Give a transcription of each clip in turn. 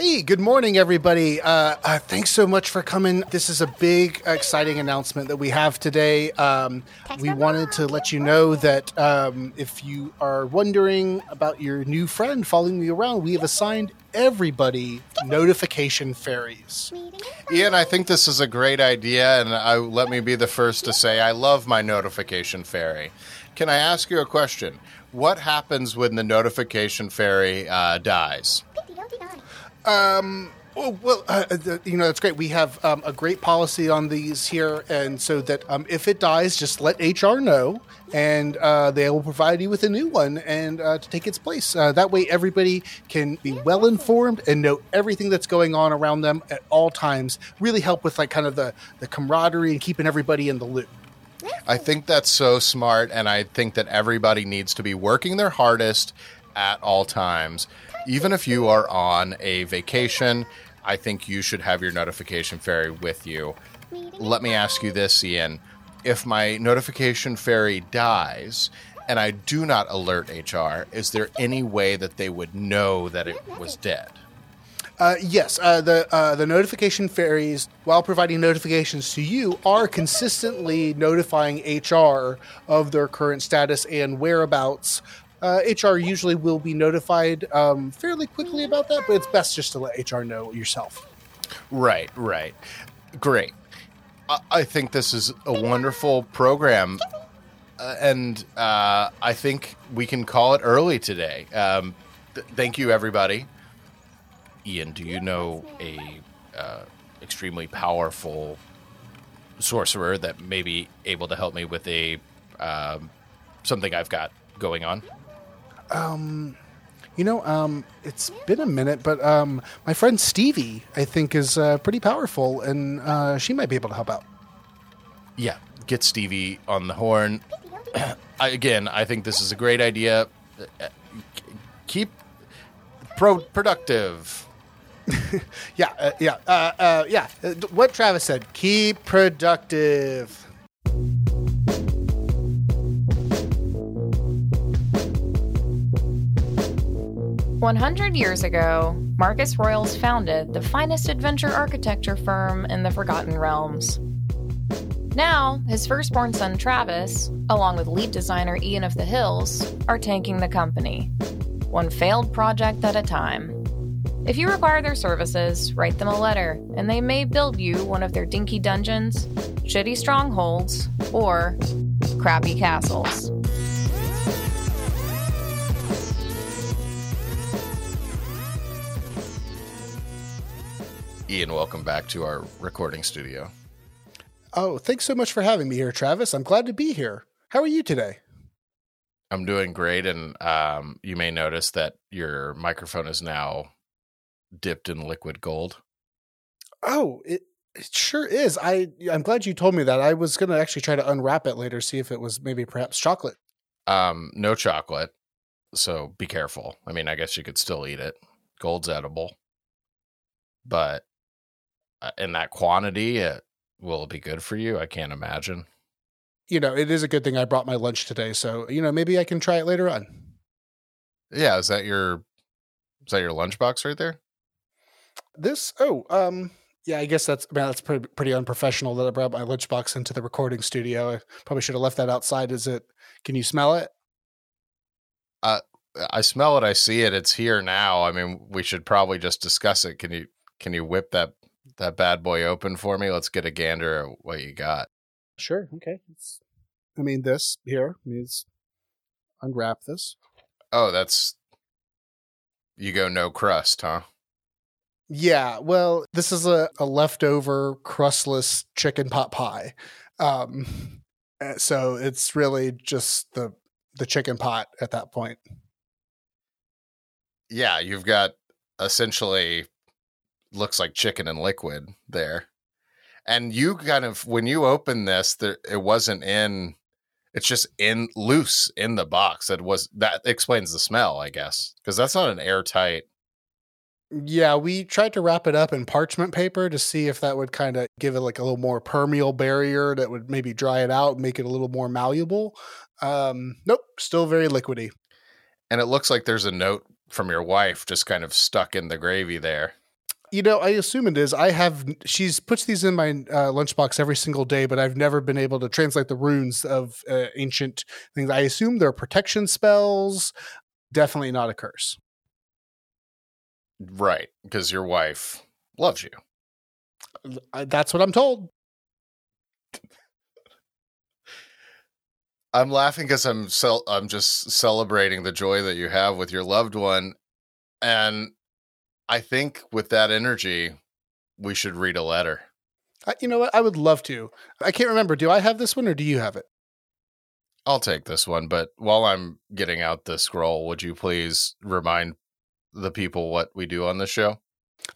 Hey, good morning, everybody. Uh, uh, thanks so much for coming. This is a big, exciting announcement that we have today. Um, we wanted to let you know that um, if you are wondering about your new friend following you around, we have assigned everybody notification fairies. Ian, I think this is a great idea, and I, let me be the first to say I love my notification fairy. Can I ask you a question? What happens when the notification fairy uh, dies? Um, well, well uh, the, you know, that's great. We have um, a great policy on these here, and so that um, if it dies, just let HR know, and uh, they will provide you with a new one and uh, to take its place. Uh, that way, everybody can be well informed and know everything that's going on around them at all times. Really help with like kind of the the camaraderie and keeping everybody in the loop. I think that's so smart, and I think that everybody needs to be working their hardest at all times. Even if you are on a vacation, I think you should have your notification fairy with you. Let me ask you this, Ian. If my notification fairy dies and I do not alert HR, is there any way that they would know that it was dead? Uh, yes, uh, the uh, the notification fairies, while providing notifications to you, are consistently notifying HR of their current status and whereabouts. HR uh, usually will be notified um, fairly quickly about that, but it's best just to let HR know yourself. Right, right, great. I, I think this is a wonderful program, uh, and uh, I think we can call it early today. Um, th- thank you, everybody. Ian, do you know a uh, extremely powerful sorcerer that may be able to help me with a um, something I've got going on? Um, you know, um, it's been a minute, but um, my friend Stevie, I think, is uh, pretty powerful, and uh, she might be able to help out. Yeah, get Stevie on the horn. I, again, I think this is a great idea. Uh, keep pro- productive. yeah, uh, yeah, uh, uh, yeah. What Travis said: keep productive. 100 years ago, Marcus Royals founded the finest adventure architecture firm in the Forgotten Realms. Now, his firstborn son Travis, along with lead designer Ian of the Hills, are tanking the company, one failed project at a time. If you require their services, write them a letter, and they may build you one of their dinky dungeons, shitty strongholds, or crappy castles. Ian, welcome back to our recording studio. Oh, thanks so much for having me here, Travis. I'm glad to be here. How are you today? I'm doing great, and um, you may notice that your microphone is now dipped in liquid gold. Oh, it, it sure is. I I'm glad you told me that. I was gonna actually try to unwrap it later, see if it was maybe perhaps chocolate. Um, no chocolate, so be careful. I mean, I guess you could still eat it. Gold's edible, but in that quantity, it, will it be good for you? I can't imagine. You know, it is a good thing I brought my lunch today, so you know maybe I can try it later on. Yeah, is that your is that your lunchbox right there? This oh um yeah I guess that's man that's pretty pretty unprofessional that I brought my lunchbox into the recording studio. I probably should have left that outside. Is it? Can you smell it? Uh, I smell it. I see it. It's here now. I mean, we should probably just discuss it. Can you can you whip that that bad boy open for me? Let's get a gander at what you got. Sure. Okay. It's, I mean, this here means unwrap this. Oh, that's you go no crust, huh? Yeah. Well, this is a, a leftover crustless chicken pot pie. Um, eh, so it's really just the the chicken pot at that point. Yeah, you've got essentially looks like chicken and liquid there. And you kind of when you open this, there it wasn't in it's just in loose in the box. That was that explains the smell, I guess. Because that's not an airtight yeah, we tried to wrap it up in parchment paper to see if that would kind of give it like a little more permeable barrier that would maybe dry it out, make it a little more malleable. Um, nope, still very liquidy. And it looks like there's a note from your wife just kind of stuck in the gravy there. You know, I assume it is. I have. She's puts these in my uh, lunchbox every single day, but I've never been able to translate the runes of uh, ancient things. I assume they're protection spells. Definitely not a curse. Right, because your wife loves you. That's what I'm told. I'm laughing because I'm cel- I'm just celebrating the joy that you have with your loved one, and I think with that energy, we should read a letter. I, you know what? I would love to. I can't remember. Do I have this one or do you have it? I'll take this one, but while I'm getting out the scroll, would you please remind the people what we do on this show?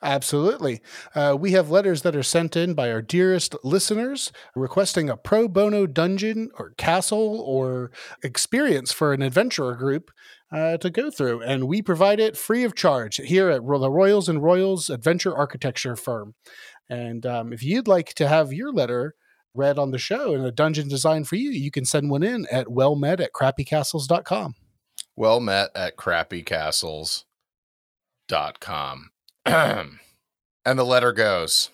Absolutely. Uh, we have letters that are sent in by our dearest listeners requesting a pro bono dungeon or castle or experience for an adventurer group uh, to go through. And we provide it free of charge here at the Royals and Royals Adventure Architecture Firm. And um, if you'd like to have your letter read on the show and a dungeon designed for you, you can send one in at wellmet at crappycastles.com. Well met at crappycastles.com. and the letter goes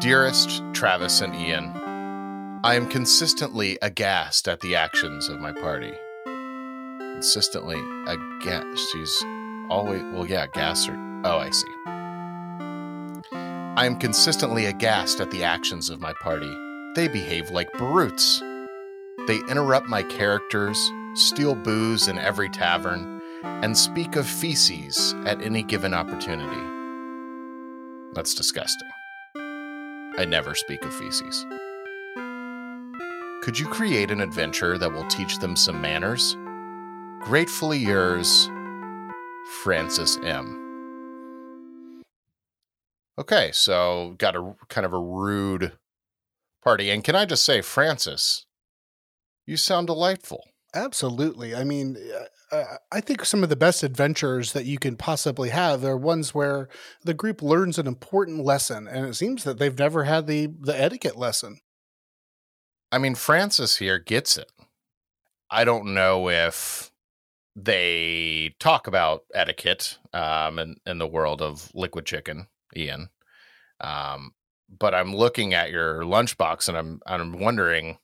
Dearest Travis and Ian, I am consistently aghast at the actions of my party. Consistently aghast. She's always, well, yeah, or, oh, I see. I am consistently aghast at the actions of my party. They behave like brutes. They interrupt my characters, steal booze in every tavern, and speak of feces at any given opportunity. That's disgusting. I never speak of feces. Could you create an adventure that will teach them some manners? Gratefully yours, Francis M. Okay, so got a kind of a rude party. And can I just say, Francis, you sound delightful. Absolutely. I mean, uh, uh, I think some of the best adventures that you can possibly have are ones where the group learns an important lesson, and it seems that they've never had the the etiquette lesson. I mean, Francis here gets it. I don't know if they talk about etiquette um, in, in the world of liquid chicken, Ian. Um, but I'm looking at your lunchbox and I'm I'm wondering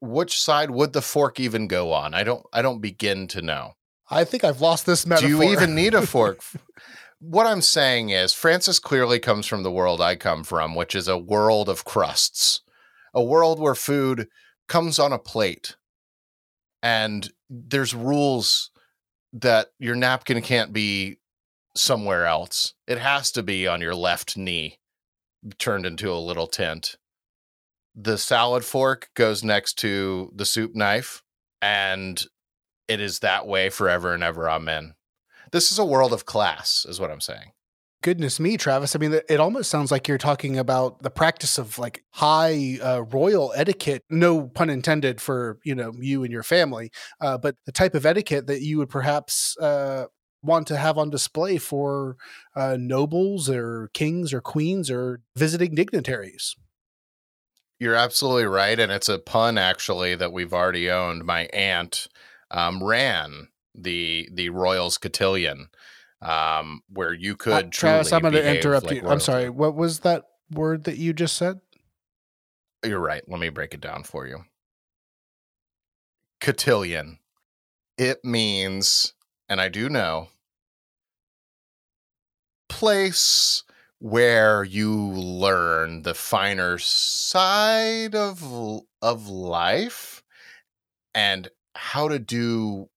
which side would the fork even go on? I don't I don't begin to know. I think I've lost this metaphor. Do you even need a fork? what I'm saying is Francis clearly comes from the world I come from, which is a world of crusts. A world where food comes on a plate and there's rules that your napkin can't be somewhere else. It has to be on your left knee, turned into a little tent the salad fork goes next to the soup knife, and it is that way forever and ever. Amen. This is a world of class, is what I'm saying. Goodness me, Travis. I mean, it almost sounds like you're talking about the practice of like high uh, royal etiquette. No pun intended for you know you and your family, uh, but the type of etiquette that you would perhaps uh, want to have on display for uh, nobles or kings or queens or visiting dignitaries. You're absolutely right, and it's a pun actually that we've already owned. My aunt um, ran the the Royals Cotillion, um, where you could. Uh, Travis, I'm going to interrupt like you. I'm sorry. What was that word that you just said? You're right. Let me break it down for you. Cotillion. It means, and I do know, place where you learn the finer side of of life and how to do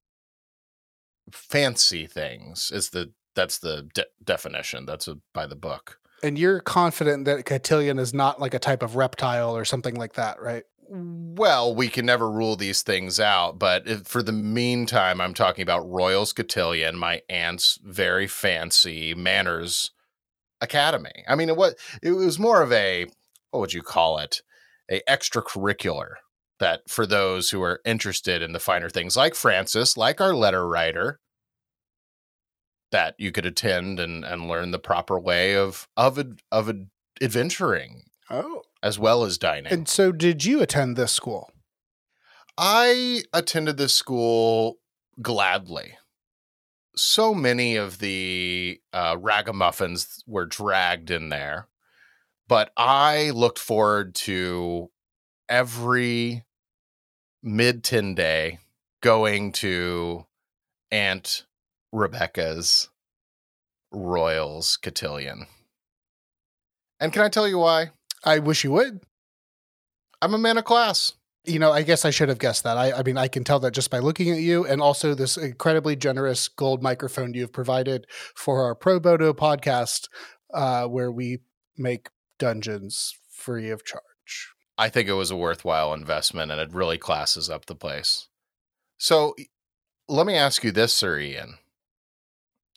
fancy things is the that's the de- definition that's a, by the book. And you're confident that cotillion is not like a type of reptile or something like that right? Well we can never rule these things out but if, for the meantime i'm talking about royals cotillion my aunt's very fancy manners academy. I mean, it was it was more of a what would you call it? A extracurricular that for those who are interested in the finer things, like Francis, like our letter writer, that you could attend and and learn the proper way of of of adventuring. Oh, as well as dining. And so, did you attend this school? I attended this school gladly. So many of the uh, ragamuffins were dragged in there, but I looked forward to every mid tenday going to Aunt Rebecca's Royals cotillion. And can I tell you why? I wish you would. I'm a man of class. You know, I guess I should have guessed that. I, I mean, I can tell that just by looking at you, and also this incredibly generous gold microphone you have provided for our Pro Bono podcast, uh, where we make dungeons free of charge. I think it was a worthwhile investment, and it really classes up the place. So, let me ask you this, Sir Ian.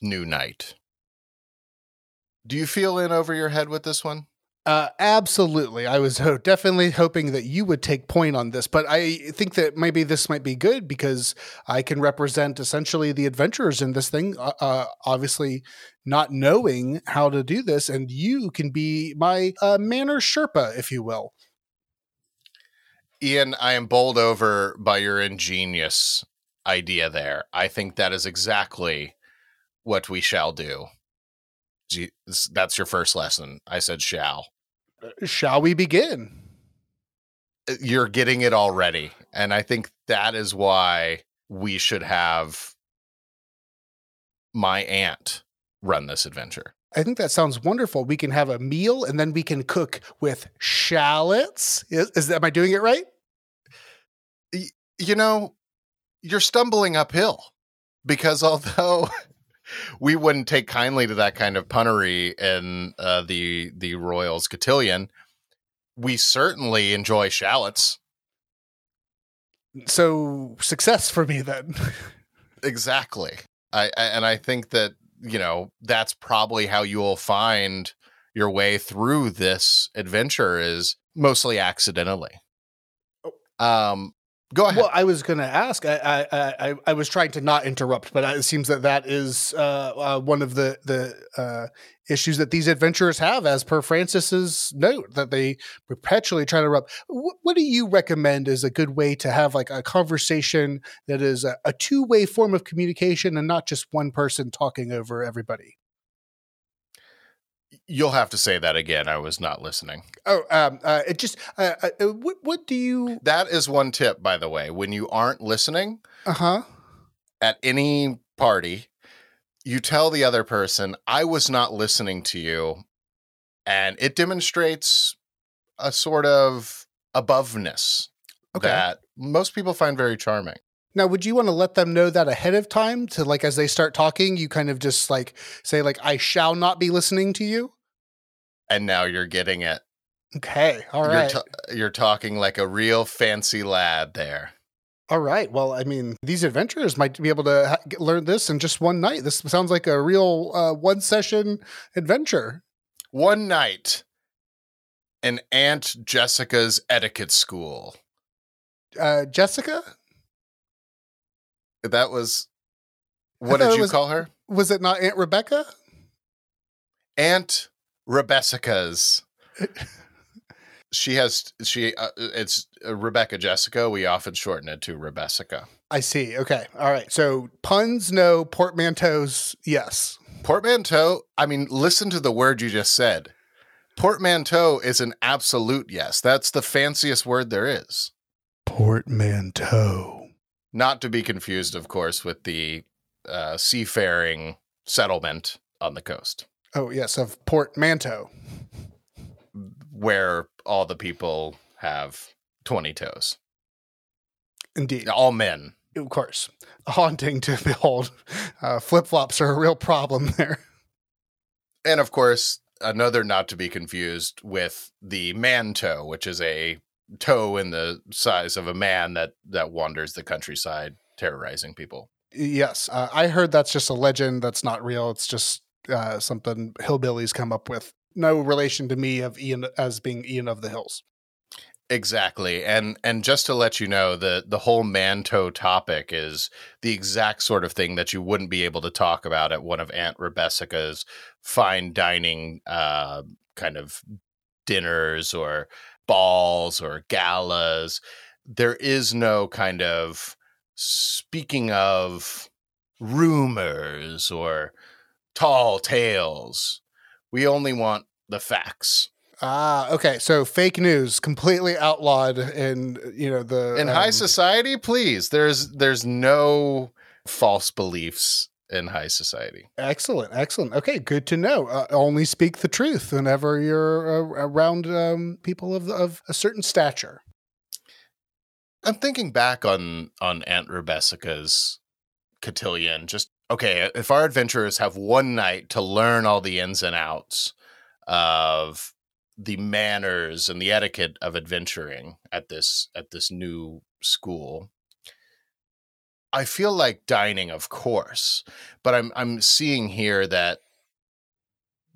New night. Do you feel in over your head with this one? Uh, absolutely. I was ho- definitely hoping that you would take point on this, but I think that maybe this might be good because I can represent essentially the adventurers in this thing, uh, uh, obviously not knowing how to do this, and you can be my uh, manner Sherpa, if you will. Ian, I am bowled over by your ingenious idea there. I think that is exactly what we shall do. That's your first lesson. I said shall. Shall we begin? Uh, you're getting it already. And I think that is why we should have my aunt run this adventure. I think that sounds wonderful. We can have a meal and then we can cook with shallots. Is, is am I doing it right? You know, you're stumbling uphill because although we wouldn't take kindly to that kind of punnery in uh, the the Royals cotillion. We certainly enjoy shallots. So success for me then. exactly. I, I and I think that you know that's probably how you will find your way through this adventure is mostly accidentally. Oh. Um, Go ahead. Well, I was going to ask. I, I, I I was trying to not interrupt, but it seems that that is uh, uh, one of the the uh, issues that these adventurers have, as per Francis's note, that they perpetually try to interrupt. What, what do you recommend is a good way to have like a conversation that is a, a two way form of communication and not just one person talking over everybody? You'll have to say that again. I was not listening. Oh, um, uh, it just uh, uh, uh, what what do you? That is one tip, by the way. When you aren't listening, uh huh, at any party, you tell the other person, "I was not listening to you," and it demonstrates a sort of aboveness okay. that most people find very charming. Now, would you want to let them know that ahead of time to like as they start talking, you kind of just like say like I shall not be listening to you? And now you're getting it. Okay. All right. You're, t- you're talking like a real fancy lad there. All right. Well, I mean, these adventurers might be able to ha- learn this in just one night. This sounds like a real uh, one session adventure. One night in Aunt Jessica's etiquette school. Uh, Jessica? That was what did you was, call her? Was it not Aunt Rebecca? Aunt Rebecca's. she has she uh, it's uh, Rebecca Jessica. We often shorten it to Rebecca. I see. Okay. All right. So puns no, portmanteaus yes. Portmanteau. I mean, listen to the word you just said. Portmanteau is an absolute yes. That's the fanciest word there is. Portmanteau. Not to be confused, of course, with the uh, seafaring settlement on the coast. Oh, yes, of Portmanteau. Where all the people have 20 toes. Indeed. All men. Of course. Haunting to behold. Uh, Flip flops are a real problem there. And of course, another not to be confused with the manto, which is a toe in the size of a man that that wanders the countryside terrorizing people. Yes, uh, I heard that's just a legend. That's not real. It's just uh, something hillbillies come up with. No relation to me of Ian as being Ian of the Hills. Exactly. And and just to let you know, the the whole manto topic is the exact sort of thing that you wouldn't be able to talk about at one of Aunt Rebecca's fine dining uh, kind of dinners or balls or galas. there is no kind of speaking of rumors or tall tales. We only want the facts. Ah, okay. So fake news completely outlawed in you know the In high um, society, please. There's there's no false beliefs in high society. Excellent, excellent. Okay, good to know. Uh, only speak the truth whenever you're uh, around um, people of of a certain stature. I'm thinking back on on Aunt Rebecca's cotillion. Just okay, uh, if our adventurers have one night to learn all the ins and outs of the manners and the etiquette of adventuring at this at this new school, I feel like dining, of course, but I'm I'm seeing here that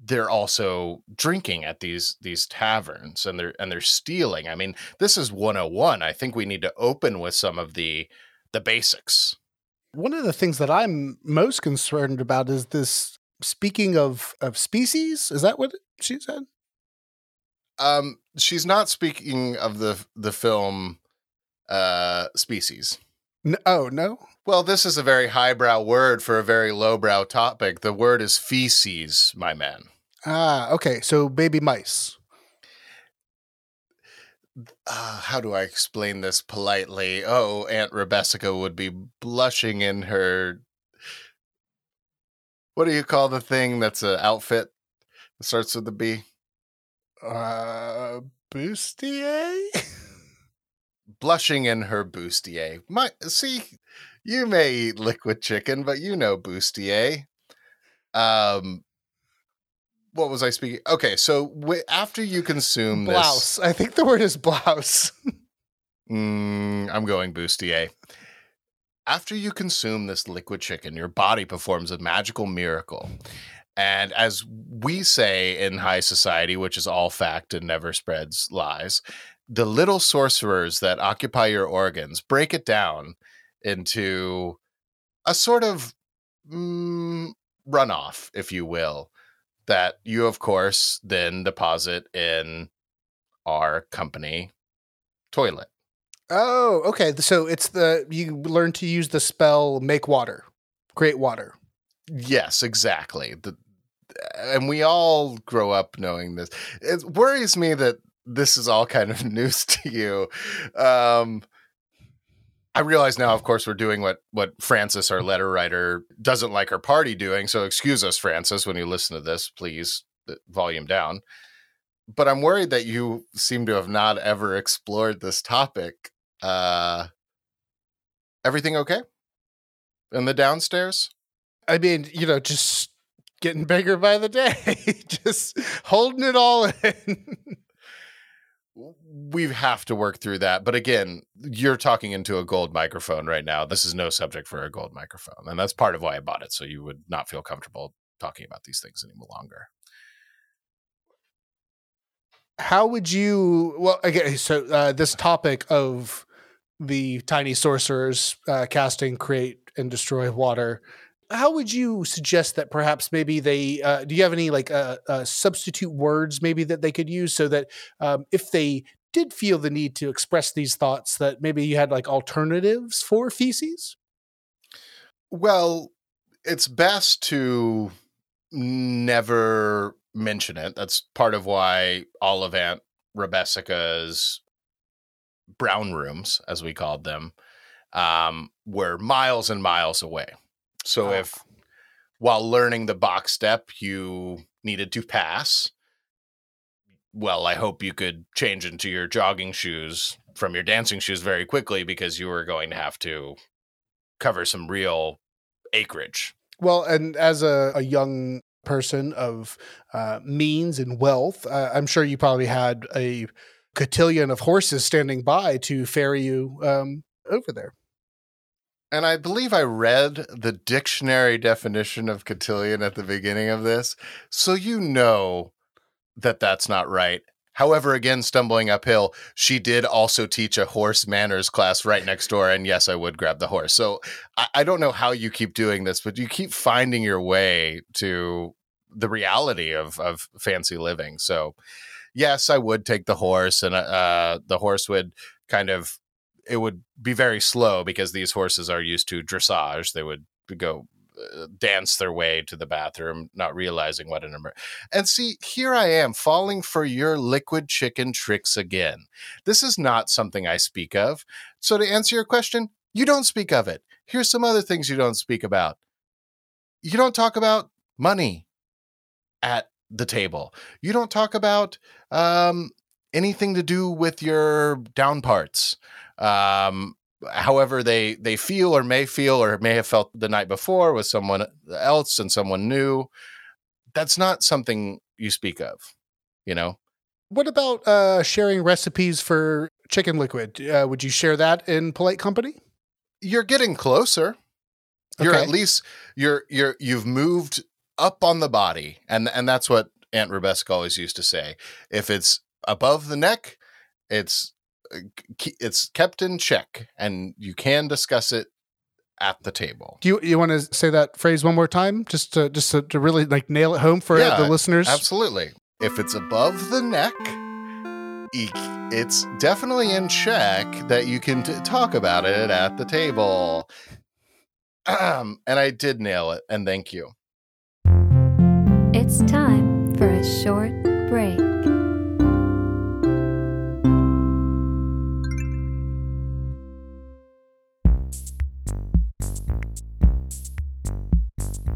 they're also drinking at these these taverns and they're and they're stealing. I mean, this is 101. I think we need to open with some of the the basics. One of the things that I'm most concerned about is this. Speaking of of species, is that what she said? Um she's not speaking of the the film uh species. N- oh no. Well, this is a very highbrow word for a very lowbrow topic. The word is feces, my man. Ah, okay. So baby mice. Uh, how do I explain this politely? Oh, Aunt Rebecca would be blushing in her. What do you call the thing that's an outfit that starts with a B? Uh, bustier. Blushing in her bustier. My see, you may eat liquid chicken, but you know bustier. Um, what was I speaking? Okay, so w- after you consume this, blouse. I think the word is blouse. Mm, I'm going bustier. After you consume this liquid chicken, your body performs a magical miracle. And as we say in high society, which is all fact and never spreads lies, the little sorcerers that occupy your organs break it down into a sort of mm, runoff, if you will, that you, of course, then deposit in our company toilet. Oh, okay. So it's the you learn to use the spell make water, create water. Yes, exactly. The, and we all grow up knowing this. It worries me that this is all kind of news to you. Um, I realize now, of course, we're doing what what Francis, our letter writer, doesn't like her party doing. So excuse us, Francis, when you listen to this, please uh, volume down. But I'm worried that you seem to have not ever explored this topic. Uh, everything okay in the downstairs? I mean, you know, just getting bigger by the day, just holding it all in. we have to work through that. But again, you're talking into a gold microphone right now. This is no subject for a gold microphone. And that's part of why I bought it. So you would not feel comfortable talking about these things any longer. How would you? Well, again, So uh, this topic of the tiny sorcerers uh, casting, create, and destroy water. How would you suggest that perhaps maybe they? Uh, do you have any like uh, uh, substitute words maybe that they could use so that um, if they did feel the need to express these thoughts, that maybe you had like alternatives for feces? Well, it's best to never mention it. That's part of why all of Aunt Rebecca's brown rooms, as we called them, um, were miles and miles away. So Oh. if while learning the box step you needed to pass, well, I hope you could change into your jogging shoes from your dancing shoes very quickly because you were going to have to cover some real acreage. Well, and as a, a young person of uh, means and wealth, uh, I'm sure you probably had a cotillion of horses standing by to ferry you um, over there. And I believe I read the dictionary definition of cotillion at the beginning of this. So you know that that's not right. However, again, stumbling uphill, she did also teach a horse manners class right next door. And yes, I would grab the horse. So I, I don't know how you keep doing this, but you keep finding your way to the reality of, of fancy living. So yes, I would take the horse, and uh, the horse would kind of it would be very slow because these horses are used to dressage. They would go uh, dance their way to the bathroom, not realizing what an emer- and see here I am falling for your liquid chicken tricks again. This is not something I speak of. So to answer your question, you don't speak of it. Here's some other things you don't speak about. You don't talk about money at the table. You don't talk about um, anything to do with your down parts. Um, however they they feel or may feel or may have felt the night before with someone else and someone new that's not something you speak of you know What about uh, sharing recipes for chicken liquid? Uh, would you share that in polite company? you're getting closer you're at least you're you're you've moved up on the body and and that's what aunt Rebecca always used to say if it's above the neck it's it's kept in check and you can discuss it at the table Do you you want to say that phrase one more time, just to just to, to really like nail it home for Yeah, the listeners? Absolutely. If it's above the neck, e- it's definitely in check that you can t- talk about it at the table. Um, and I did nail it, and thank you. It's time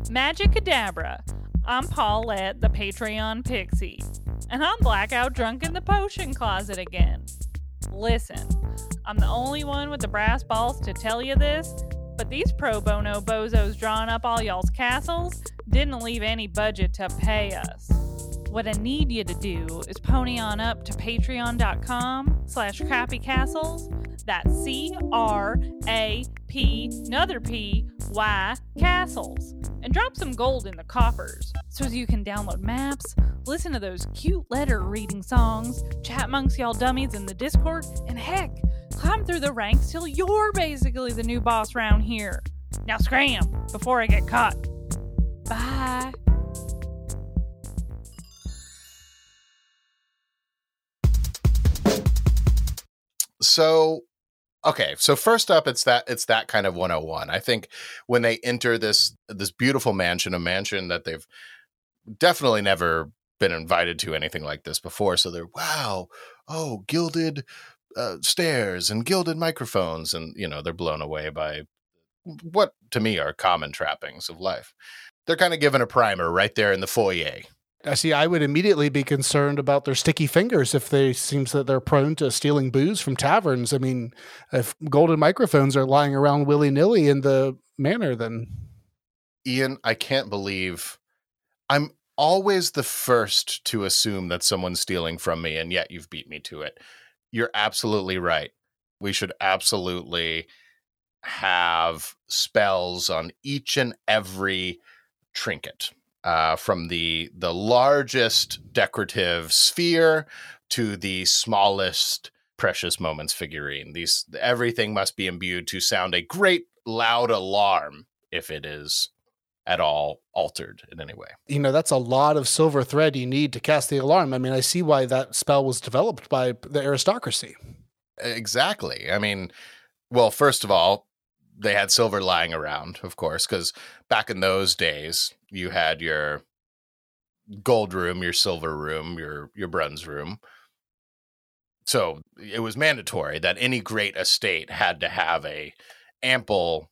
Magicadabra. I'm Paulette, the Patreon Pixie, and I'm blackout drunk in the potion closet again. Listen, I'm the only one with the brass balls to tell you this, but these pro bono bozos drawing up all y'all's castles didn't leave any budget to pay us. What I need you to do is pony on up to patreon.com slash crappy castles. That's C R A P another P Y castles. And drop some gold in the coffers so you can download maps, listen to those cute letter reading songs, chat amongst y'all dummies in the Discord, and heck, climb through the ranks till you're basically the new boss round here. Now scram before I get caught. Bye. So, okay. So first up, it's that it's that kind of 101. I think when they enter this this beautiful mansion, a mansion that they've definitely never been invited to anything like this before. So they're wow, oh, gilded uh, stairs and gilded microphones, and you know they're blown away by what to me are common trappings of life. They're kind of given a primer right there in the foyer. I see. I would immediately be concerned about their sticky fingers if they seems that they're prone to stealing booze from taverns. I mean, if golden microphones are lying around willy nilly in the manor, then Ian, I can't believe I'm always the first to assume that someone's stealing from me, and yet you've beat me to it. You're absolutely right. We should absolutely have spells on each and every trinket. Uh, from the the largest decorative sphere to the smallest precious moments figurine. These everything must be imbued to sound a great loud alarm if it is at all altered in any way. you know that's a lot of silver thread you need to cast the alarm. I mean, I see why that spell was developed by the aristocracy. Exactly. I mean, well, first of all, they had silver lying around, of course, because back in those days, you had your gold room, your silver room, your your bronze room. So it was mandatory that any great estate had to have a ample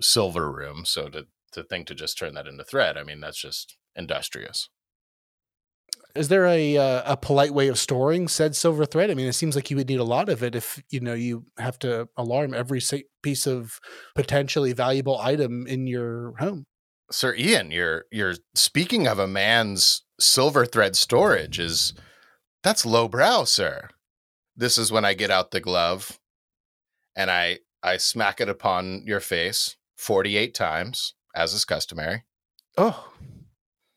silver room. So to to think to just turn that into thread, I mean, that's just industrious. Is there a uh, a polite way of storing said silver thread? I mean, it seems like you would need a lot of it if you know you have to alarm every piece of potentially valuable item in your home. Sir Ian, you're you're speaking of a man's silver thread storage is that's lowbrow, sir. This is when I get out the glove and I I smack it upon your face 48 times as is customary. Oh,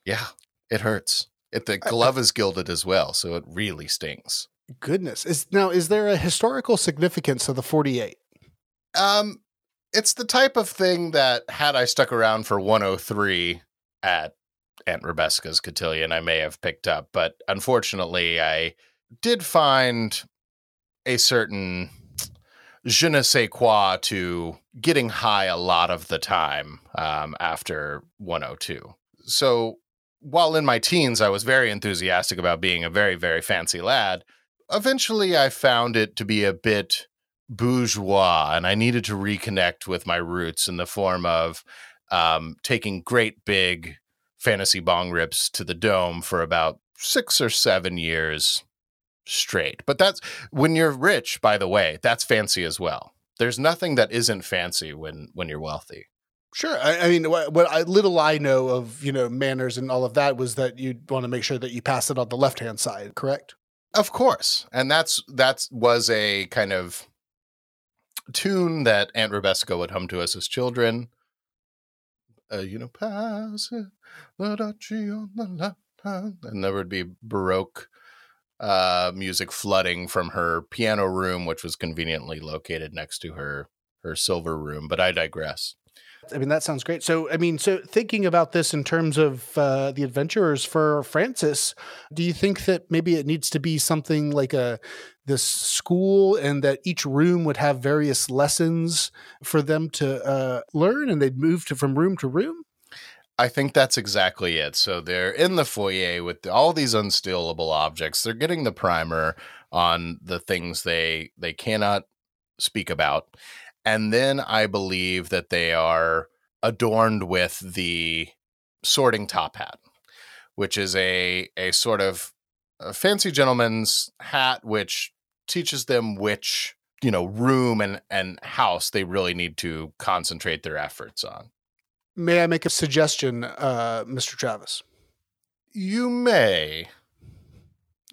Yeah, it hurts. It the glove is gilded as well, so it really stings. goodness! Is now is there a historical significance of the forty eight? Um it's the type of thing that had I stuck around for 103 at Aunt Rebecca's cotillion, I may have picked up, but unfortunately, I did find a certain je ne sais quoi to getting high a lot of the time um, after 102. So while in my teens, I was very enthusiastic about being a very, very fancy lad. Eventually, I found it to be a bit bourgeois, and I needed to reconnect with my roots in the form of um, taking great big fantasy bong rips to the dome for about six or seven years straight. But that's when you're rich, by the way, that's fancy as well. There's nothing that isn't fancy when when you're wealthy. Sure. I, I mean, what, what I, little I know of you know manners and all of that was that you'd want to make sure that you pass it on the left hand side. Correct. Of course, and that's that was a kind of tune that Aunt Rebecca would hum to us as children. Uh, you know, pass it, the dutchie on the left hand, and there would be baroque uh, music flooding from her piano room, which was conveniently located next to her her silver room. But I digress. I mean, that sounds great. So, I mean, so thinking about this in terms of uh, the adventurers for Francis, do you think that maybe it needs to be something like a this school, and that each room would have various lessons for them to uh, learn, and they'd move to from room to room? I think that's exactly it. So they're in the foyer with all these unstealable objects. They're getting the primer on the things they they cannot speak about. And then I believe that they are adorned with the sorting top hat, which is a a sort of a fancy gentleman's hat which teaches them which, you know, room and and house they really need to concentrate their efforts on. May I make a suggestion, uh, Mr. Travis? You may.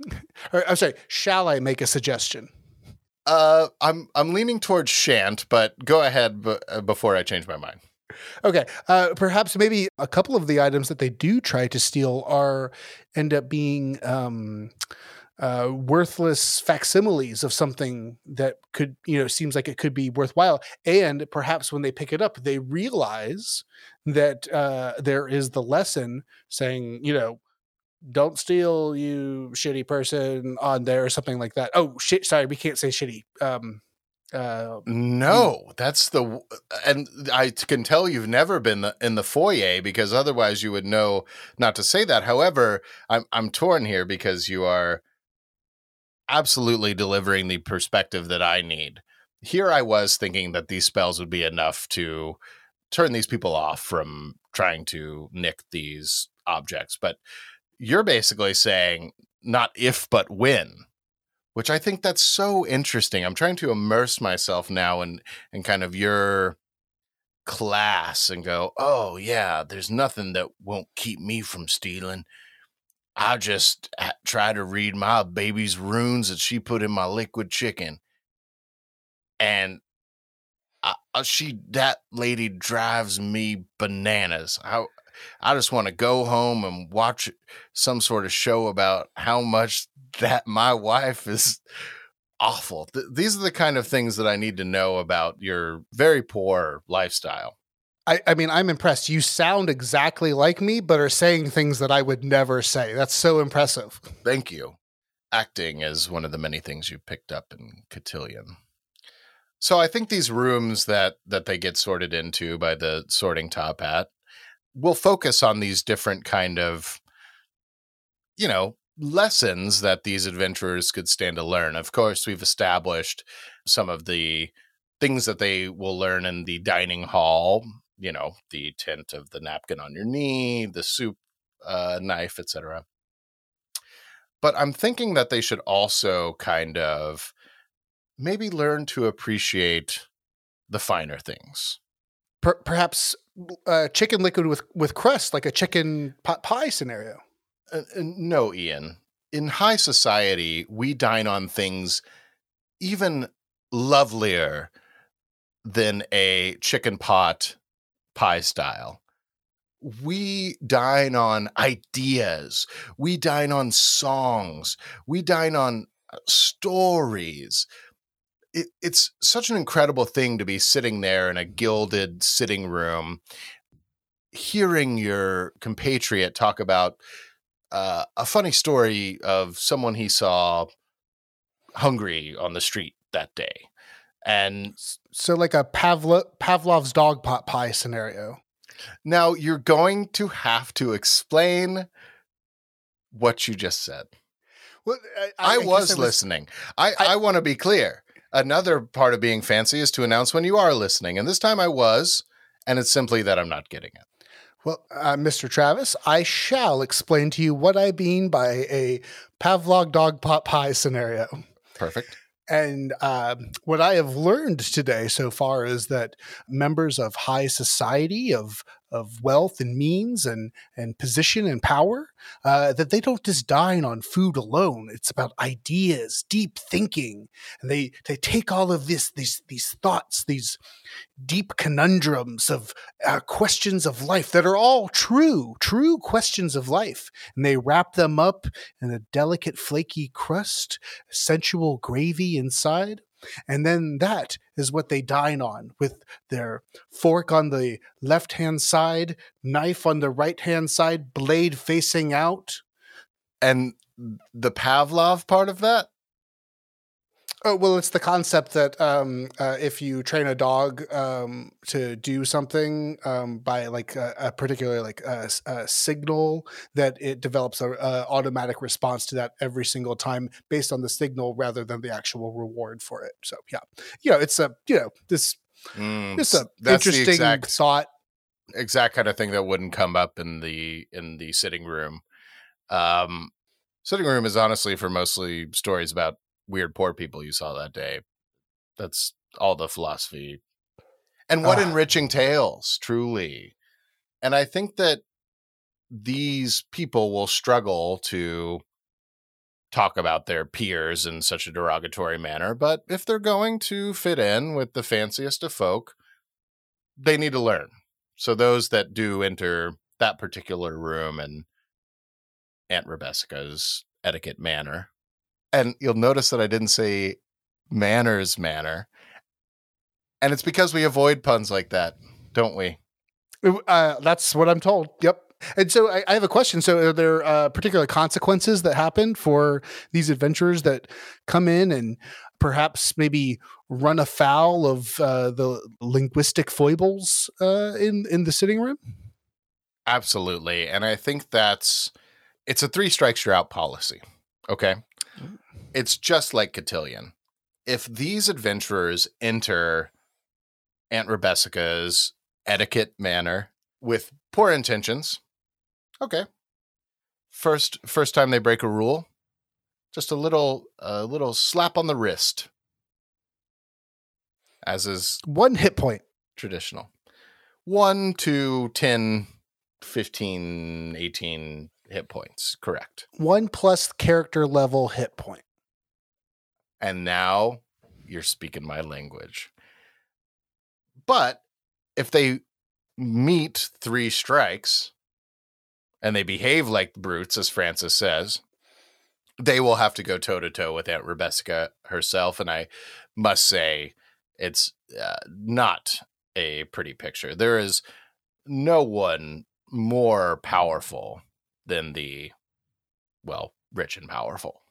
I'm sorry. Shall I make a suggestion? Uh, I'm I'm leaning towards shan't, but go ahead b- uh, before I change my mind. Okay, uh, perhaps maybe a couple of the items that they do try to steal are end up being um, uh, worthless facsimiles of something that could, you know, seems like it could be worthwhile. And perhaps when they pick it up, they realize that uh, there is the lesson saying, you know, don't steal, you shitty person on there or something like that. Oh shit! Sorry, we can't say shitty. Um, uh, no, that's the and I can tell you've never been in the foyer because otherwise you would know not to say that. However, I'm I'm torn here because you are absolutely delivering the perspective that I need. Here I was thinking that these spells would be enough to turn these people off from trying to nick these objects, but you're basically saying not if but when which i think that's so interesting. I'm trying to immerse myself now in in kind of your class and go oh yeah there's nothing that won't keep me from stealing. I just try to read my baby's runes that she put in my liquid chicken. And I, she that lady drives me bananas. I, I just want to go home and watch some sort of show about how much that my wife is awful. Th- these are the kind of things that I need to know about your very poor lifestyle. I, I, mean, I'm impressed. You sound exactly like me, but are saying things that I would never say. That's so impressive. Thank you. Acting is one of the many things you picked up in Cotillion. So I think these rooms that that they get sorted into by the sorting top hat we'll focus on these different kind of you know lessons that these adventurers could stand to learn. Of course we've established some of the things that they will learn in the dining hall you know the tint of the napkin on your knee the soup uh, knife etc but i'm thinking that they should also kind of maybe learn to appreciate the finer things. Per- perhaps uh, chicken liquid with with crust, like a chicken pot pie scenario. Uh, no, Ian. In high society, we dine on things even lovelier than a chicken pot pie style. We dine on ideas. We dine on songs. We dine on uh, stories it, it's such an incredible thing to be sitting there in a gilded sitting room, hearing your compatriot talk about uh, a funny story of someone he saw hungry on the street that day. And So like a Pavlo- Pavlov's dog pot pie scenario. now you're going to have to explain what you just said. Well, I, guess was, listening. I, I, want to be clear. Another part of being fancy is to announce when you are listening. And this time I was, and it's simply that I'm not getting it. Well, uh, Mr. Travis, I shall explain to you what I mean by a Pavlov dog pot pie scenario. Perfect. And um, what I have learned today so far is that members of high society, of of wealth and means and and position and power, uh, that they don't just dine on food alone. It's about ideas, deep thinking, and they they take all of this these these thoughts, these deep conundrums of uh, questions of life that are all true, true questions of life, and they wrap them up in a delicate, flaky crust, sensual gravy inside. And then that is what they dine on with their fork on the left hand side, knife on the right hand side, blade facing out. And the Pavlov part of that? Oh, well, it's the concept that um, uh, if you train a dog um, to do something um, by like a, a particular like a, a signal, that it develops a, a automatic response to that every single time based on the signal rather than the actual reward for it. So yeah, you know, it's a you know this Mm, it's a interesting exact thought. exact kind of thing that wouldn't come up in the in the sitting room. Um, sitting room is honestly for mostly stories about weird poor people you saw that day. That's all the philosophy. And what Ah. enriching tales, truly. And I think that these people will struggle to talk about their peers in such a derogatory manner, but if they're going to fit in with the fanciest of folk, they need to learn. So those that do enter that particular room and Aunt Rebecca's etiquette manner, and you'll notice that I didn't say manners manner, and it's because we avoid puns like that, don't we? Uh, that's what I'm told. Yep. And so I, I have a question. So are there uh, particular consequences that happen for these adventurers that come in and perhaps maybe run afoul of uh, the linguistic foibles uh, in in the sitting room? Absolutely. And I think that's it's a three strikes you're out policy. Okay. It's just like Cotillion. If these adventurers enter Aunt Rebecca's etiquette manner with poor intentions, okay. First first time they break a rule, just a little a little slap on the wrist. As is One hit point. traditional. 1 to 10, 15, 18 hit points. Correct. One plus character level hit point. And now you're speaking my language. But if they meet three strikes and they behave like brutes, as Francis says, they will have to go toe to toe with Aunt Rebecca herself. And I must say, it's uh, not a pretty picture. There is no one more powerful than the, well, rich and powerful.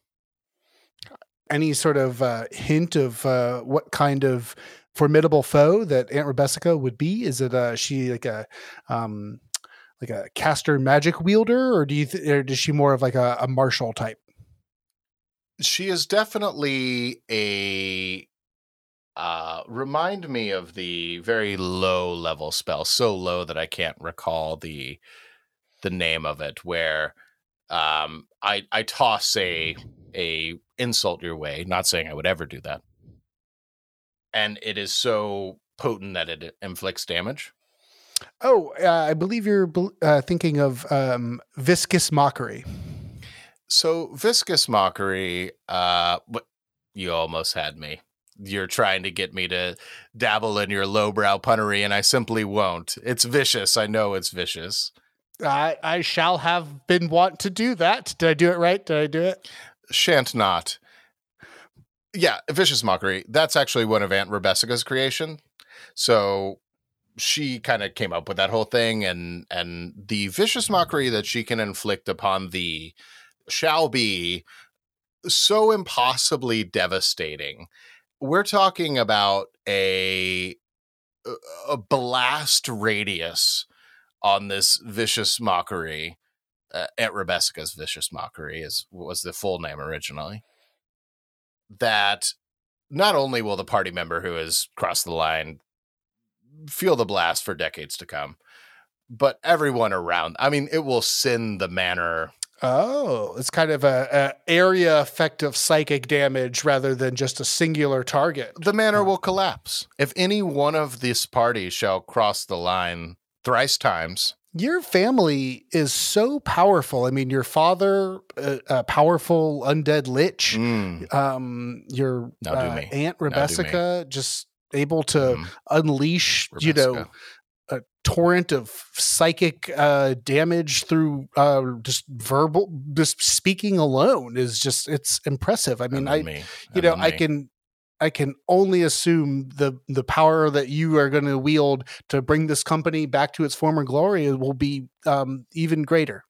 Any sort of uh, hint of uh, what kind of formidable foe that Aunt Rebecca would be? Is it uh, she like a um, like a caster magic wielder, or do you th- or is she more of like a, a martial type? she is definitely a uh remind me of the very low level spell so low that i can't recall the the name of it where um i i toss a a insult your way not saying i would ever do that and it is so potent that it inflicts damage Oh, uh, I believe you're uh, thinking of um, viscous mockery. So viscous mockery, uh, you almost had me. You're trying to get me to dabble in your lowbrow punnery, and I simply won't. It's vicious. I know it's vicious. I I shall have been want to do that. Did I do it right? Did I do it? Shan't not. Yeah, vicious mockery. That's actually one of Aunt Rebecca's creation. So she kind of came up with that whole thing, and and the vicious mockery that she can inflict upon thee shall be so impossibly devastating we're talking about a a blast radius on this vicious mockery. Uh, Aunt Rebecca's vicious mockery is was the full name originally. That not only will the party member who has crossed the line feel the blast for decades to come, but everyone around. I mean, it will send the manor. Oh, it's kind of a, a area effect of psychic damage rather than just a singular target. The manor will collapse if any one of this party shall cross the line thrice times. Your family is so powerful. I mean, your father, a, a powerful undead lich. Mm, Um, your uh, aunt me. Rebecca just able to mm, unleash, you know, a torrent of psychic uh, damage through uh, just verbal, just speaking alone is just it's impressive. I mean, I me. you know then I can I can only assume the the power that you are going to wield to bring this company back to its former glory will be um, even greater.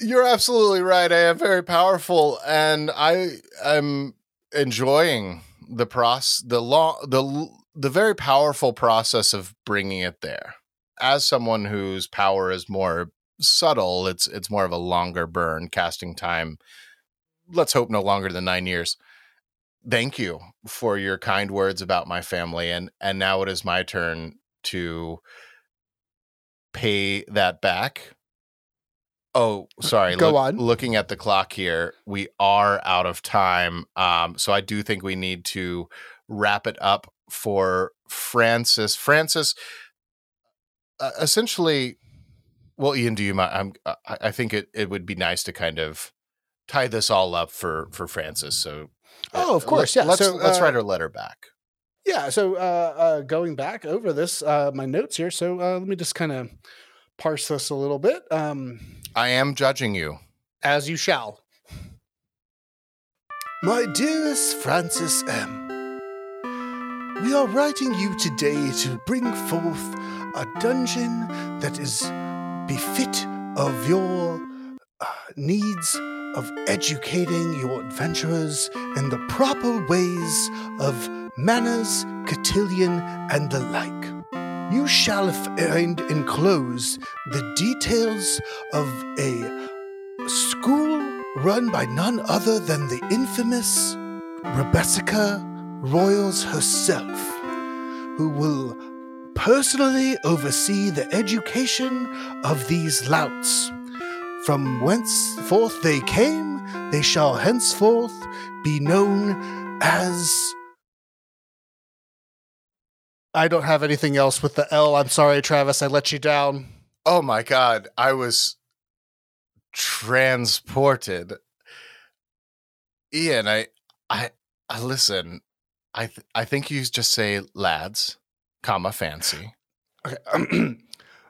You're absolutely right. I am very powerful, and I am enjoying the process, the long, the the very powerful process of bringing it there. As someone whose power is more subtle, it's it's more of a longer burn, casting time. Let's hope no longer than nine years. Thank you for your kind words about my family, and and now it is my turn to pay that back. Oh, sorry. Go look- on. Looking at the clock here, we are out of time. Um, so I do think we need to wrap it up for Francis. Francis, uh, essentially, well, Ian, do you mind? I'm, uh, I I think it, it would be nice to kind of tie this all up for for Francis. So, uh, Oh, of course, let- yeah. Let's So, let's uh, write her letter back. Yeah. So uh, uh, going back over this, uh, my notes here. So uh, let me just kind of parse this a little bit. Um, I am judging you. as you shall. My dearest Francis M., we are writing you today to bring forth a dungeon that is befit of your uh, needs of educating your adventurers in the proper ways of manners, cotillion, and the like. You shall find enclosed the details of a school run by none other than the infamous Rebecca Royals herself, who will personally oversee the education of these louts. From whence forth they came, they shall henceforth be known as. I don't have anything else with the L. I'm sorry, Travis. I let you down. Oh my god, I was transported. Ian, I I I listen. I th- I think you just say lads, comma fancy. Okay.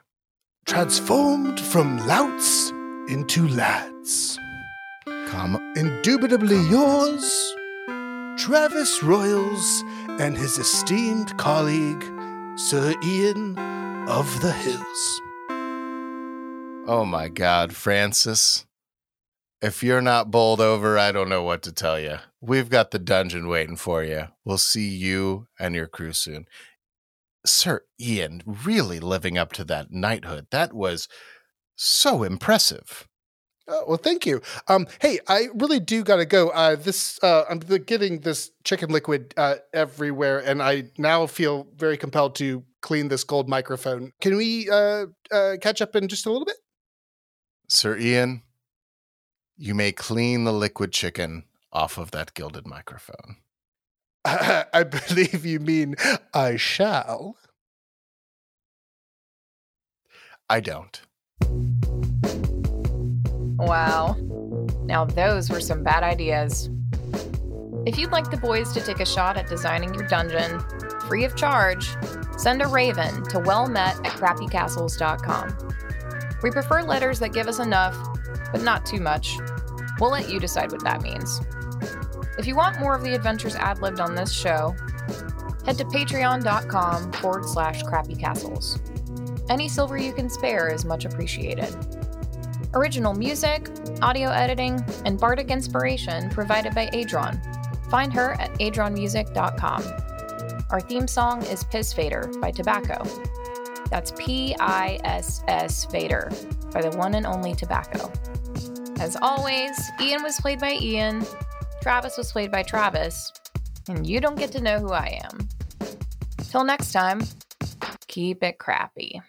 Transformed from louts into lads. Comma Indubitably yours, Travis Royals and his esteemed colleague, Sir Ian of the Hills. Oh my god, Francis. If you're not bowled over, I don't know what to tell you. We've got the dungeon waiting for you. We'll see you and your crew soon. Sir Ian really living up to that knighthood. That was so impressive. Oh, well, thank you. Um, hey, I really do got to go. Uh, this uh, I'm getting this chicken liquid uh, everywhere, and I now feel very compelled to clean this gold microphone. Can we uh, uh, catch up in just a little bit? Sir Ian, you may clean the liquid chicken off of that gilded microphone. I believe you mean I shall. I don't. Wow. Now, those were some bad ideas. If you'd like the boys to take a shot at designing your dungeon, free of charge, send a raven to wellmet at crappycastles.com. We prefer letters that give us enough, but not too much. We'll let you decide what that means. If you want more of the adventures ad libbed on this show, head to patreon.com forward slash crappycastles. Any silver you can spare is much appreciated. Original music, audio editing, and bardic inspiration provided by Adron. Find her at adronmusic.com. Our theme song is Piss Fader by Tobacco. That's P I S S Fader by the one and only Tobacco. As always, Ian was played by Ian, Travis was played by Travis, and you don't get to know who I am. Till next time, keep it crappy.